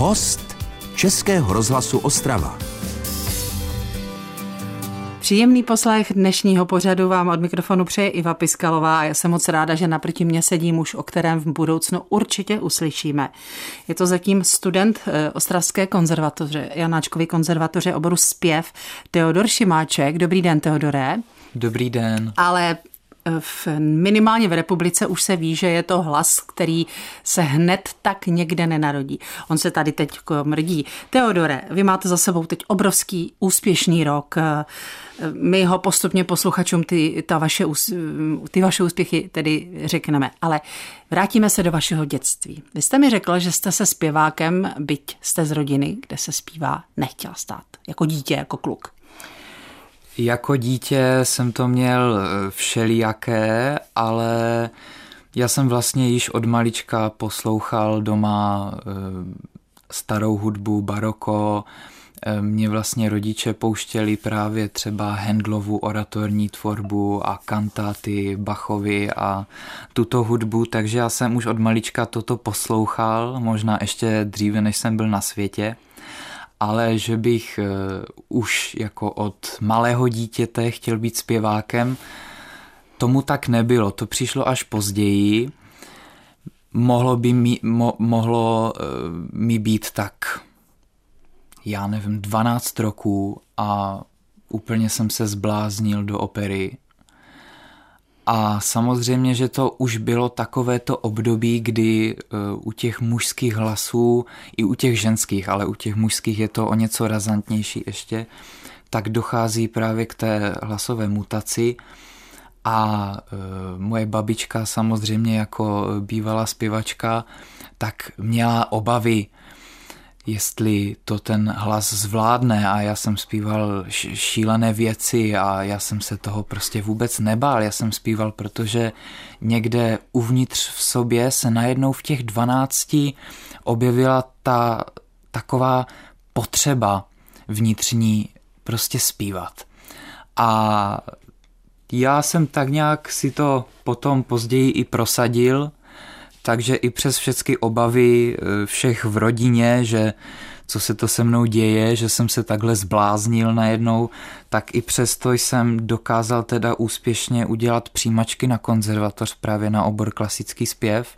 Host Českého rozhlasu Ostrava. Příjemný poslech dnešního pořadu vám od mikrofonu přeje Iva Piskalová a já jsem moc ráda, že naproti mě sedí muž, o kterém v budoucnu určitě uslyšíme. Je to zatím student eh, Ostravské konzervatoře, Janáčkovy konzervatoře oboru zpěv, Teodor Šimáček. Dobrý den, Teodore. Dobrý den. Ale v, minimálně v republice už se ví, že je to hlas, který se hned tak někde nenarodí. On se tady teď mrdí. Teodore, vy máte za sebou teď obrovský úspěšný rok. My ho postupně posluchačům ty, ta vaše, ty vaše úspěchy tedy řekneme. Ale vrátíme se do vašeho dětství. Vy jste mi řekl, že jste se zpěvákem, byť jste z rodiny, kde se zpívá, nechtěla stát. Jako dítě, jako kluk. Jako dítě jsem to měl eh, všelijaké, ale já jsem vlastně již od malička poslouchal doma eh, starou hudbu, baroko. Eh, mě vlastně rodiče pouštěli právě třeba Hendlovu oratorní tvorbu a kantáty Bachovi a tuto hudbu, takže já jsem už od malička toto poslouchal, možná ještě dříve, než jsem byl na světě ale že bych uh, už jako od malého dítěte chtěl být zpěvákem, tomu tak nebylo. To přišlo až později. Mohlo by mi, mo, mohlo uh, mi být tak, já nevím, 12 roků a úplně jsem se zbláznil do opery a samozřejmě, že to už bylo takovéto období, kdy eh, u těch mužských hlasů, i u těch ženských, ale u těch mužských je to o něco razantnější ještě, tak dochází právě k té hlasové mutaci. A e, moje babička samozřejmě jako bývalá zpěvačka, tak měla obavy, jestli to ten hlas zvládne a já jsem zpíval šílené věci a já jsem se toho prostě vůbec nebál. Já jsem zpíval, protože někde uvnitř v sobě se najednou v těch dvanácti objevila ta taková potřeba vnitřní prostě zpívat. A já jsem tak nějak si to potom později i prosadil, takže i přes všechny obavy eh, všech v rodině, že co se to se mnou děje, že jsem se takhle zbláznil najednou, tak i přesto jsem dokázal teda úspěšně udělat přijímačky na konzervatoř právě na obor klasický zpěv.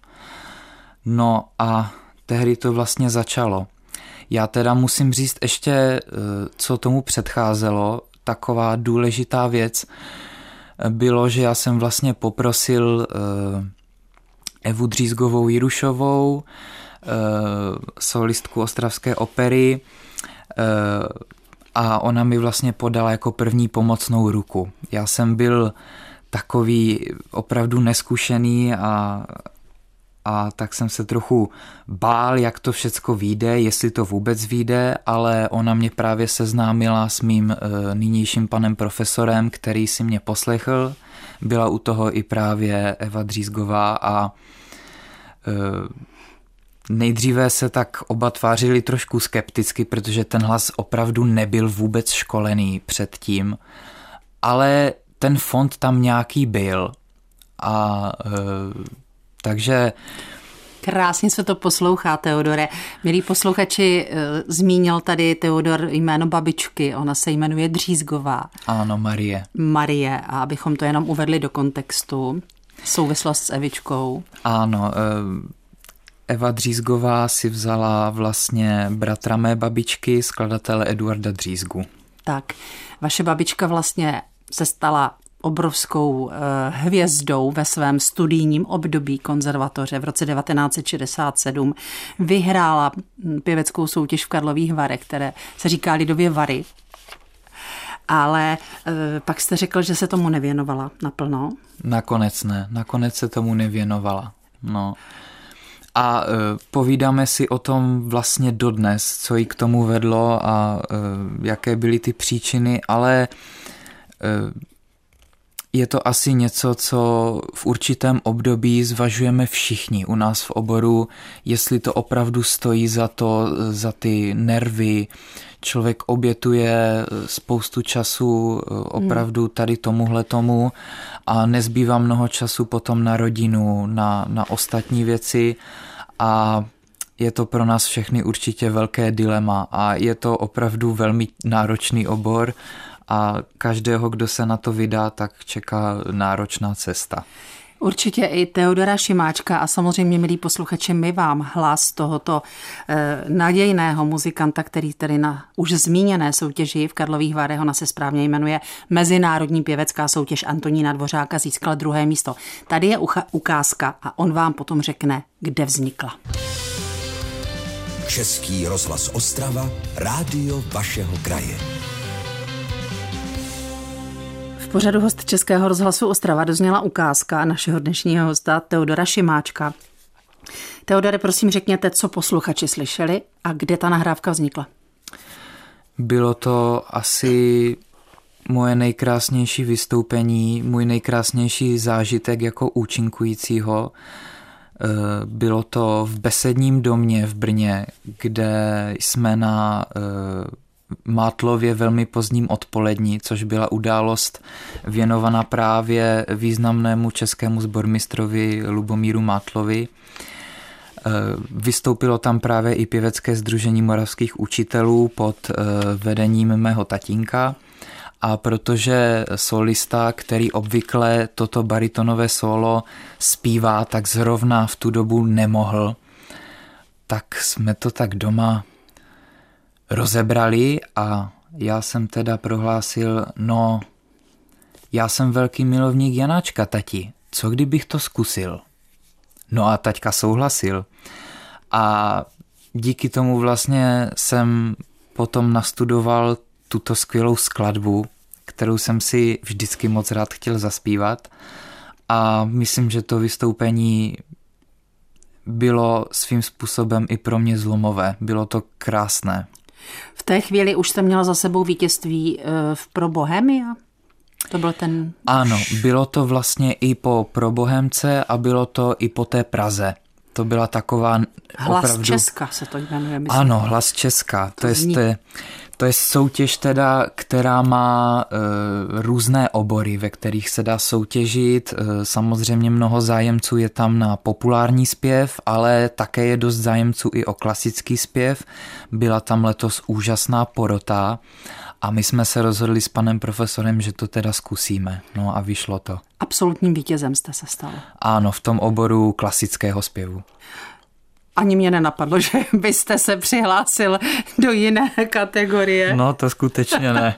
No a tehdy to vlastně začalo. Já teda musím říct ještě, eh, co tomu předcházelo, taková důležitá věc bylo, že já jsem vlastně poprosil eh, Evu Dřízgovou Jirušovou, eh, solistku Ostravské opery eh, a ona mi vlastně podala jako první pomocnou ruku. Já jsem byl takový opravdu neskušený a, a tak jsem se trochu bál, jak to všecko vyjde, jestli to vůbec vyjde, ale ona mě právě seznámila s mým e, nynějším panem profesorem, který si mě poslechl. Byla u toho i právě Eva Dřízgová a Eh, nejdříve se tak oba tvářili trošku skepticky, protože ten hlas opravdu nebyl vůbec školený předtím, ale ten fond tam nějaký byl. A e, takže Krásně se to poslouchá, Teodore. Milí posluchači, eh, zmínil tady Teodor jméno babičky, ona se jmenuje Dřízgová. Ano, Marie. Marie, a abychom to jenom uvedli do kontextu, souvislost s Evičkou. Ano, eh, Eva Dřízgová si vzala vlastně bratra mé babičky, skladatele Eduarda Dřízgu. Tak, vaše babička vlastně se stala obrovskou eh, hvězdou ve svém studijním období konzervatoře. V roce 1967 vyhrála pěveckou soutěž v Karlových Varech, které se říká Lidově Vary. Ale e, pak jste řekl, že se tomu nevěnovala naplno. Nakonec ne, nakonec se tomu nevěnovala. No. A e, povídáme si o tom vlastně dodnes, co jí k tomu vedlo a jaké byly ty příčiny, ale je to asi něco, co v určitém období zvažujeme všichni u nás v oboru, jestli to opravdu stojí za to, za ty nervy, člověk obětuje spoustu času opravdu tady tomuhle tomu a nezbývá mnoho času potom na rodinu, na, na ostatní věci. A je to pro nás všechny určitě velké dilema a je to opravdu velmi náročný obor a každého, kdo se na to vydá, tak čeká náročná cesta. Určitě i Teodora Šimáčka a samozřejmě, milí posluchači, my vám hlas tohoto eh, nadějného muzikanta, který tedy na už zmíněné soutěži v Karlových Varech, ona se správně jmenuje Mezinárodní pěvecká soutěž Antonína Dvořáka, získala druhé místo. Tady je ucha, ukázka a on vám potom řekne, kde vznikla. Český rozhlas Ostrava, rádio vašeho kraje pořadu host Českého rozhlasu Ostrava dozněla ukázka našeho dnešního hosta Teodora Šimáčka. Teodore, prosím řekněte, co posluchači slyšeli a kde ta nahrávka vznikla. Bylo to asi moje nejkrásnější vystoupení, můj nejkrásnější zážitek jako účinkujícího. Eh, bylo to v besedním domě v Brně, kde jsme na eh, Mátlově velmi pozdním odpolední, což byla událost věnovaná právě významnému českému zbormistrovi Lubomíru Mátlovi. E, vystoupilo tam právě i pěvecké združení moravských učitelů pod e, vedením mého tatínka a protože solista, který obvykle toto baritonové solo zpívá, tak zrovna v tu dobu nemohl, tak jsme to tak doma rozebrali a já jsem teda prohlásil, no, já jsem velký milovník Janáčka, tati, co kdybych to zkusil? No a taťka souhlasil. A díky tomu vlastně jsem potom nastudoval tuto skvělou skladbu, kterou jsem si vždycky moc rád chtěl zaspívat a myslím, že to vystoupení bylo svým způsobem i pro mě zlomové. Bylo to krásné. V té chvíli už jste měla za sebou vítězství eh, v Pro Bohemia? To byl ten... Ano, bylo to vlastně i po Pro Bohemce a bylo to i po té Praze. To byla taková Hlas opravdu... Česka se to jmenuje. Myslím. Ano, Hlas Česka. To, to, to, je, to je soutěž teda, která má e, různé obory, ve kterých se dá soutěžit. E, samozřejmě mnoho zájemců je tam na populární zpěv, ale také je dost zájemců i o klasický zpěv. Byla tam letos úžasná porota a my jsme se rozhodli s panem profesorem, že to teda zkusíme. No a vyšlo to. Absolutním vítězem jste se stal. Ano, v tom oboru klasického zpěvu ani mě nenapadlo, že byste se přihlásil do jiné kategorie. No, to skutečně ne.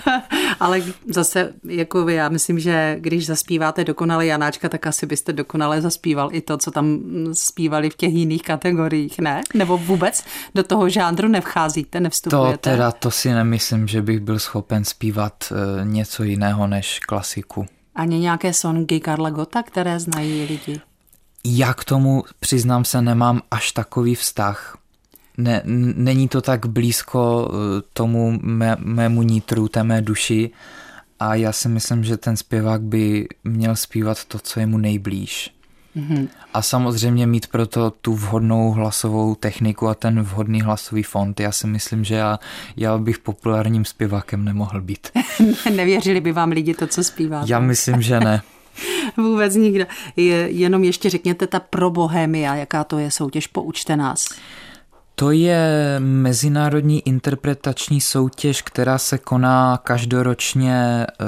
Ale zase, jako vy, já myslím, že když zaspíváte dokonale Janáčka, tak asi byste dokonale zaspíval i to, co tam zpívali v těch jiných kategoriích, ne? Nebo vůbec do toho žánru nevcházíte, nevstupujete? To teda, to si nemyslím, že bych byl schopen zpívat eh, něco jiného než klasiku. Ani nějaké songy Karla Gota, které znají lidi? Já k tomu, přiznám se, nemám až takový vztah. Ne, není to tak blízko eh, tomu mé, mému nitru, té mé duši a já si myslím, že ten zpěvák by měl zpívat to, co je mu nejblíž. Mm-hmm. A samozřejmě mít proto tu vhodnou hlasovou techniku a ten vhodný hlasový fond. Já si myslím, že já, já bych populárním zpěvákem nemohl být. Nevěřili by vám lidi to, co zpíváte? Já myslím, že ne. Vůbec nikdo. Je, jenom ještě řekněte ta pro Bohemia, jaká to je soutěž, poučte nás. To je mezinárodní interpretační soutěž, která se koná každoročně eh,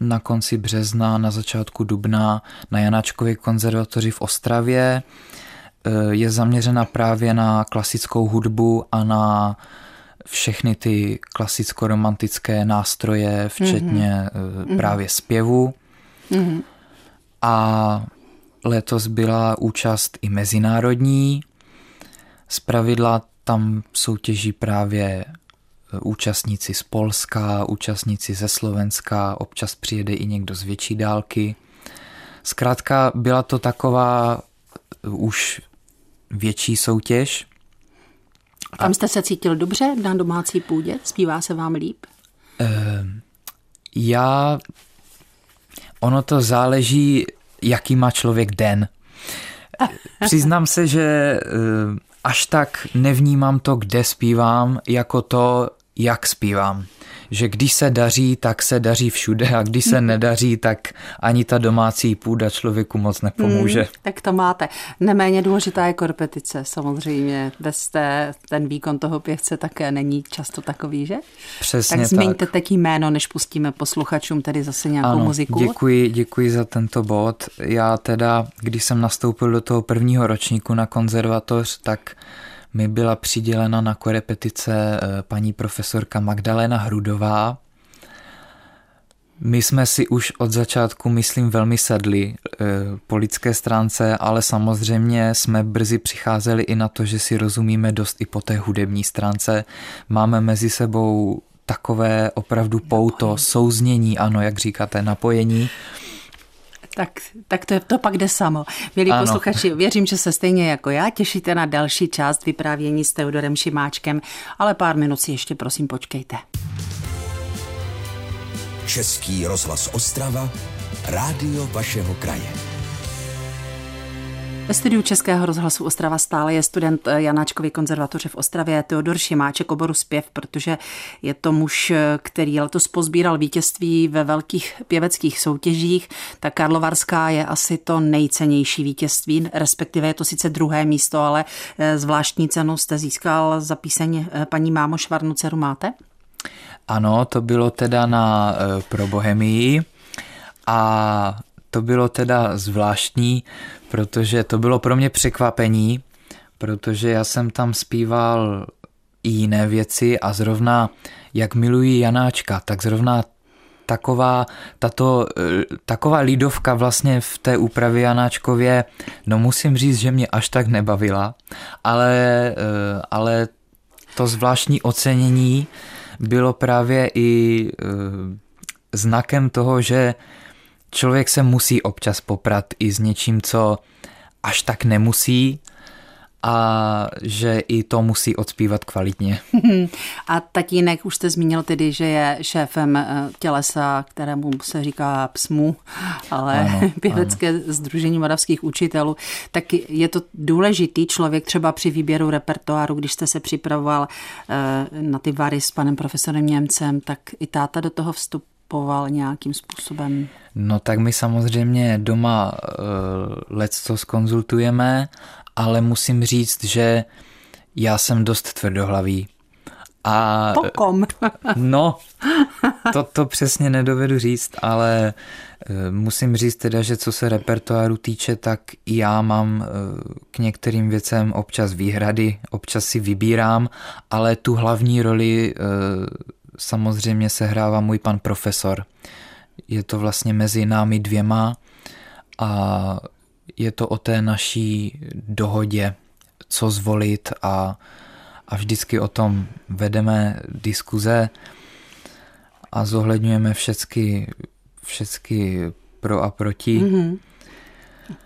na konci března, na začátku dubna na Janáčkově konzervatoři v Ostravě. Eh, je zaměřena právě na klasickou hudbu a na všechny ty klasicko-romantické nástroje, včetně mm-hmm. právě zpěvu. Mm-hmm. A letos byla účast i mezinárodní. pravidla tam soutěží právě e, účastníci z Polska, účastníci ze Slovenska, občas přijede i někdo z větší dálky. Zkrátka byla to taková e, už větší soutěž. Tam jste se cítil dobře na domácí půdě? Zpívá se vám líp? Já ono to záleží, jaký má člověk den. Přiznám se, že eh, až tak nevnímám to, kde zpívám, jako to, jak zpívám že když se daří, tak se daří všude a když se nedaří, tak ani ta domácí půda člověku moc nepomůže. Hmm, tak to máte. Neméně důležitá je korpetice samozřejmě. Bez té, ten výkon toho pěvce také není často takový, že? Přesně tak. Zmiňte tak. teď jméno, než pustíme posluchačům tedy zase nějakou ano, muziku. Děkuji, děkuji za tento bod. Já teda, když jsem nastoupil do toho prvního ročníku na konzervatoř, tak mi byla přidělena na korepetice eh, paní profesorka Magdalena Hrudová. My jsme si už od začátku, myslím, velmi sedli eh, po lidské stránce, ale samozřejmě jsme brzy přicházeli i na to, že si rozumíme dost i po té hudební stránce. Máme mezi sebou takové opravdu pouto, souznění, ano, jak říkáte, napojení. Tak, tak to, je, to pak jde samo. Milí ano. posluchači, věřím, že se stejně jako já těšíte na další část vyprávění s Teodorem Šimáčkem, ale pár minut si ještě prosím počkejte. Český rozhlas Ostrava, rádio vašeho kraje. Ve studiu Českého rozhlasu Ostrava stále je student Janáčkovy konzervatoře v Ostravě Teodor Šimáček oboru zpěv, protože je to muž, který letos pozbíral vítězství ve velkých pěveckých soutěžích. Ta Karlovarská je asi to nejcennější vítězství, respektive je to sice druhé místo, ale eh, zvláštní cenu jste získal za píseň eh, paní Mámo Švarnu dceru máte? Ano, to bylo teda na eh, pro Bohemii a to bylo teda zvláštní, protože to bylo pro mě překvapení, protože já jsem tam zpíval i jiné věci a zrovna jak miluji Janáčka, tak zrovna taková, tato, eh, taková lidovka vlastně v té úpravě Janáčkově, no musím říct, že mě až tak nebavila, ale, eh, ale to zvláštní ocenění bylo právě i eh, znakem toho, že člověk se musí občas poprat i s něčím, co až tak nemusí a že i to musí odspívat kvalitně. A tatínek, už jste zmínil tedy, že je šéfem eh, tělesa, kterému se říká PSMU, ale ano, pěvecké ano. združení moravských učitelů, tak je to důležitý člověk třeba při výběru repertoáru, když jste se připravoval eh, na ty vary s panem profesorem Němcem, tak i táta do toho vstupoval nějakým způsobem. No tak my samozřejmě doma uh, let to skonzultujeme, ale musím říct, že já jsem dost tvrdohlavý. A, Pokom. no, to, to přesně nedovedu říct, ale uh, musím říct teda, že co se repertoáru týče, tak já mám k některým věcem občas výhrady, občas si vybírám, ale tu hlavní roli samozřejmě sehrává můj pan profesor. Je to vlastně mezi námi dvěma a je to o té naší dohodě, co zvolit a, a vždycky o tom vedeme diskuze a zohledňujeme všechny, všechny pro a proti. Mm-hmm.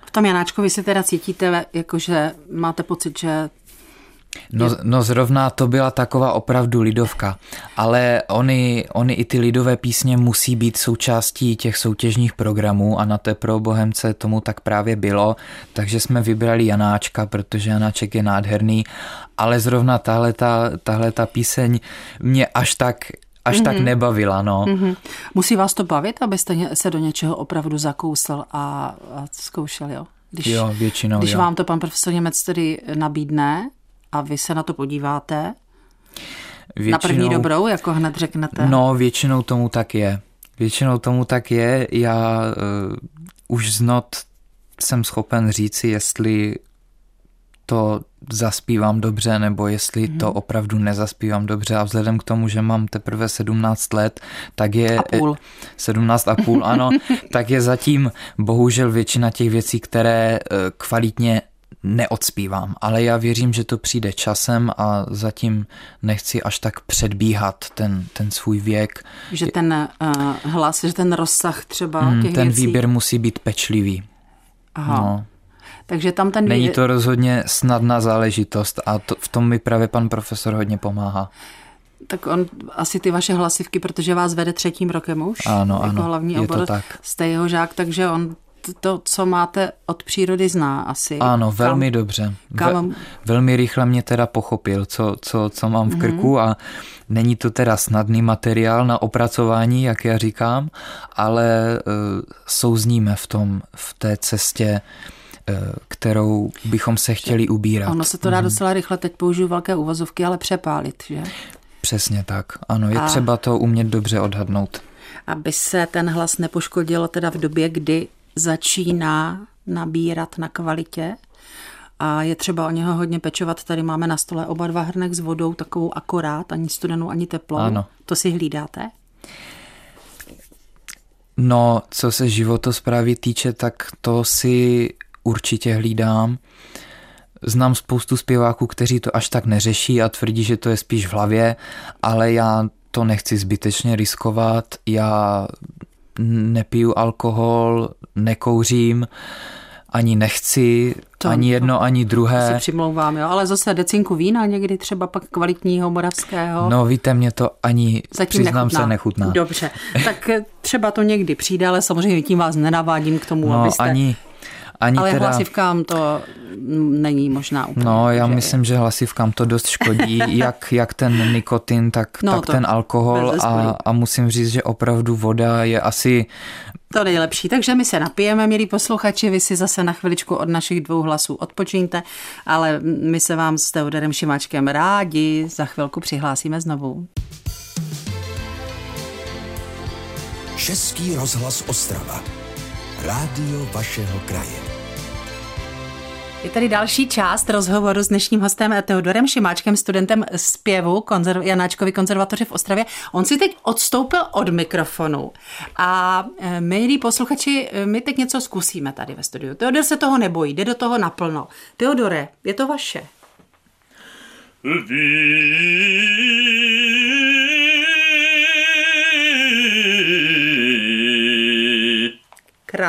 V tom Janáčkovi se teda cítíte, jakože máte pocit, že No, no zrovna to byla taková opravdu lidovka, ale oni, oni i ty lidové písně musí být součástí těch soutěžních programů a na té pro Bohemce tomu tak právě bylo, takže jsme vybrali Janáčka, protože Janáček je nádherný, ale zrovna tahle ta, tahle ta píseň mě až tak až mm-hmm. tak mhm. nebavila, no. Mm-hmm. Musí vás to bavit, abyste se do něčeho opravdu zakousl a, a zkoušel, jo? Když, jo, většinou, Když jo. vám to pan profesor Němec tedy nabídne, a vy se na to podíváte? Většinou, na první dobrou, jako hned řeknete? No, většinou tomu tak je. Většinou tomu tak je. Já uh, už z not jsem schopen říci, jestli to zaspívám dobře, nebo jestli mm. to mhm. opravdu nezaspívám dobře. A vzhledem k tomu, že mám teprve 17 let, tak je... A půl. 17 a půl, ano. tak je zatím bohužel většina těch věcí, které eh, kvalitně neodspívám, ale já věřím, že to přijde časem a zatím nechci až tak předbíhat ten, ten svůj věk. Že ten uh, hlas, že ten rozsah třeba mm, těch Ten věcí. výběr musí být pečlivý. Aha. No. Takže tam ten Není to rozhodně snadná záležitost a to, v tom mi právě pan profesor hodně pomáhá. Tak on asi ty vaše hlasivky, protože vás vede třetím rokem už. Ano, jako ano, hlavní je obor, to tak. Jste jeho žák, takže on to, co máte od přírody, zná asi. Ano, velmi kam, dobře. Kam... Ve, velmi rychle mě teda pochopil, co, co, co mám v krku mm-hmm. a není to teda snadný materiál na opracování, jak já říkám, ale uh, souzníme v tom, v té cestě uh, kterou bychom se chtěli ubírat. Ono se to dá mm-hmm. docela rychle, teď použiju velké uvozovky, ale přepálit, že? Přesně tak, ano, je a... třeba to umět dobře odhadnout aby se ten hlas nepoškodil teda v době, kdy začíná nabírat na kvalitě a je třeba o něho hodně pečovat. Tady máme na stole oba dva hrnek s vodou, takovou akorát, ani studenou, ani teplou. Ano. To si hlídáte? No, co se životosprávy týče, tak to si určitě hlídám. Znám spoustu zpěváků, kteří to až tak neřeší a tvrdí, že to je spíš v hlavě, ale já to nechci zbytečně riskovat. Já nepiju alkohol, nekouřím, ani nechci, to, ani jedno, to, ani druhé. To si přimlouvám, jo, ale zase decinku vína někdy třeba pak kvalitního moravského. No víte, mě to ani, Zatím přiznám nechutná. se, nechutná. Dobře, tak třeba to někdy přijde, ale samozřejmě tím vás nenavádím k tomu, no, abyste... ani, ani Ale teda... hlasivkám to není možná úplně. No, já že... myslím, že hlasivkám to dost škodí, jak, jak ten nikotin, tak, no, tak ten alkohol a, a musím říct, že opravdu voda je asi to nejlepší. Takže my se napijeme, milí posluchači, vy si zase na chviličku od našich dvou hlasů odpočíňte, ale my se vám s Teodorem Šimáčkem rádi za chvilku přihlásíme znovu. Český rozhlas Ostrava. Rádio vašeho kraje. Je tady další část rozhovoru s dnešním hostem Teodorem Šimáčkem, studentem zpěvu konzerv- Janáčkovi konzervatoře v Ostravě. On si teď odstoupil od mikrofonu a e, milí posluchači, e, my teď něco zkusíme tady ve studiu. Teodor se toho nebojí, jde do toho naplno. Teodore, je to vaše.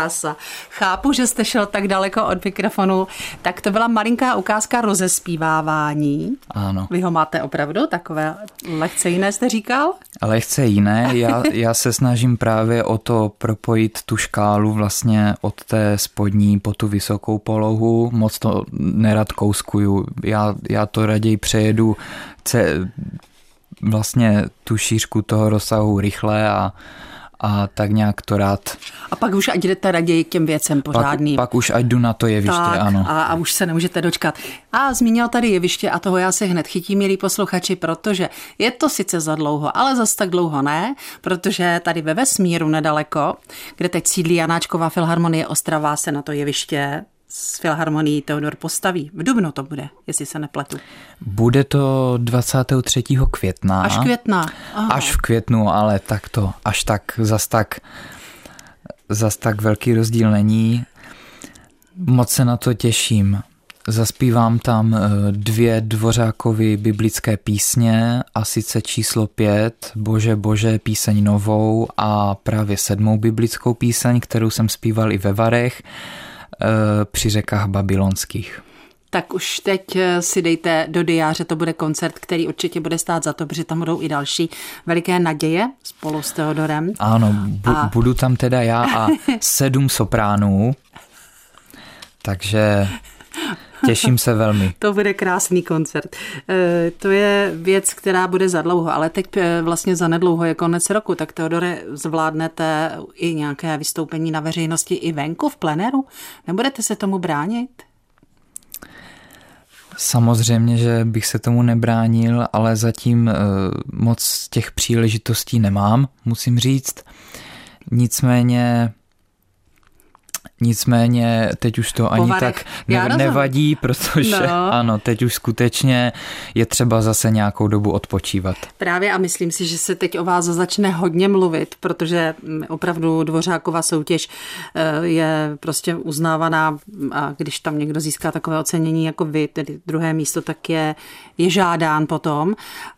Krása. Chápu, že jste šel tak daleko od mikrofonu. Tak to byla malinká ukázka rozespívávání. Ano. Vy ho máte opravdu takové lehce jiné, jste říkal? Lehce jiné. Já, já se snažím právě o to propojit tu škálu vlastně od té spodní po tu vysokou polohu. Moc to nerad kouskuju. Já, já to raději přejedu ce, vlastně tu šířku toho rozsahu rychle a a tak nějak to rád. A pak už ať jdete raději k těm věcem pořádným. Pak, pak už ať jdu na to jeviště, tak, ano. A, a už se nemůžete dočkat. A zmínil tady jeviště a toho já se hned chytím, milí posluchači, protože je to sice za dlouho, ale zas tak dlouho ne, protože tady ve vesmíru nedaleko, kde teď sídlí Janáčková filharmonie Ostrava, se na to jeviště s Filharmonií Teodor postaví. V Dubnu to bude, jestli se nepletu. Bude to 23. května. Až května. Aha. Až v květnu, ale tak to až tak, zas tak, zas tak velký rozdíl není. Moc se na to těším. Zaspívám tam eh, dvě dvořákovy biblické písně a sice číslo pět, Bože, Bože, píseň novou a právě sedmou biblickou píseň, kterou jsem zpíval i ve Varech při řekách babylonských. Tak už teď eh, si dejte do diáře, to bude koncert, který určitě bude stát za to, protože tam budou i další veliké naděje spolu s Teodorem. Ano, bu- a... budu tam teda já a sedm sopránů, takže Těším se velmi. to bude krásný koncert. Eh, to je věc, která bude za dlouho, ale teď eh, vlastně za nedlouho je konec roku, tak Teodore, zvládnete i nějaké vystoupení na veřejnosti i venku v plenéru? Nebudete se tomu bránit? Samozřejmě, že bych se tomu nebránil, ale zatím eh, moc těch příležitostí nemám, musím říct. Nicméně Nicméně teď už to ani tak ne, nevadí, protože no. ano, teď už skutečně je třeba zase nějakou dobu odpočívat. Právě a myslím si, že se teď o vás začne hodně mluvit, protože opravdu dvořáková soutěž eh, je prostě uznávaná a když tam někdo získá takové ocenění jako vy, tedy druhé místo, tak je, je žádán potom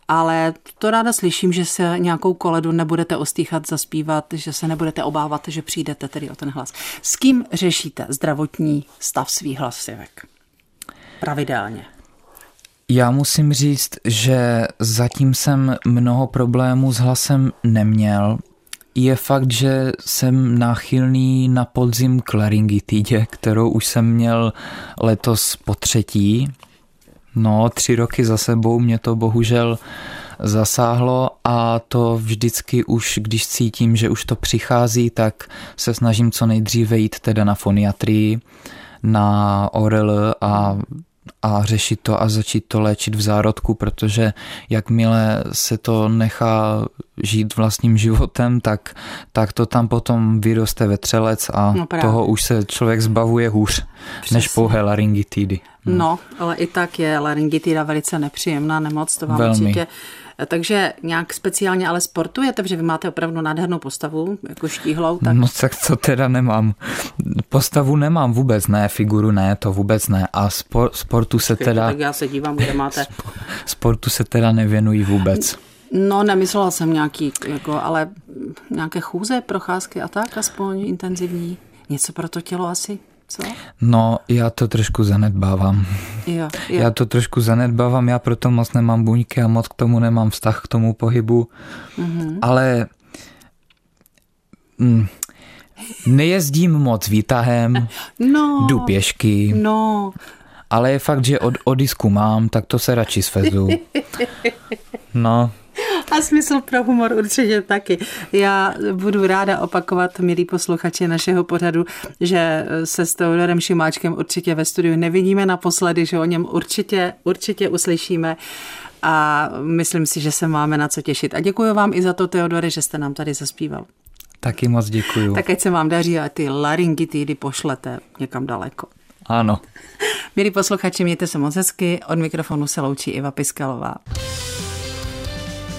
ale to ráda slyším, že se nějakou koledu nebudete ostýchat zaspívat, že se nebudete obávat, že přijdete tedy o ten hlas. S kým řešíte zdravotní stav svých hlasivek? Pravidelně. Já musím říct, že zatím jsem mnoho problémů s hlasem neměl. je fakt, že jsem náchylný na podzim k laryngitidě, kterou už jsem měl letos po třetí. No, tři roky za sebou mě to bohužel zasáhlo a to vždycky už, když cítím, že už to přichází, tak se snažím co nejdříve jít teda na foniatrii, na ORL a a řešit to a začít to léčit v zárodku, protože jakmile se to nechá žít vlastním životem, tak, tak to tam potom vyroste vetřelec a no toho už se člověk zbavuje hůř Přesně. než pouhé laryngitidy. No. no, ale i tak je laryngitida velice nepříjemná nemoc, to vám Velmi. určitě takže nějak speciálně ale sportujete, protože vy máte opravdu nádhernou postavu, jako štíhlou. Tak... No tak to teda nemám. Postavu nemám vůbec, ne, figuru ne, to vůbec ne. A spor, sportu se teda... Tak já se dívám, kde máte. Sportu se teda nevěnují vůbec. No, nemyslela jsem nějaký, jako, ale nějaké chůze, procházky a tak, aspoň intenzivní. Něco pro to tělo asi? Co? No, já to trošku zanedbávám. Jo, jo. Já to trošku zanedbávám, já proto moc nemám buňky a moc k tomu nemám vztah k tomu pohybu. Mm-hmm. Ale mm, nejezdím moc výtahem, no, jdu pěšky. No. Ale je fakt, že od, od disku mám, tak to se radši svezu. No. A smysl pro humor určitě taky. Já budu ráda opakovat, milí posluchači našeho pořadu, že se s Teodorem Šimáčkem určitě ve studiu nevidíme naposledy, že o něm určitě, určitě uslyšíme a myslím si, že se máme na co těšit. A děkuji vám i za to, Teodore, že jste nám tady zaspíval. Taky moc děkuju. Tak ať se vám daří a ty laryngitidy pošlete někam daleko. Ano. Milí posluchači, mějte se moc hezky. Od mikrofonu se loučí Iva Piskalová.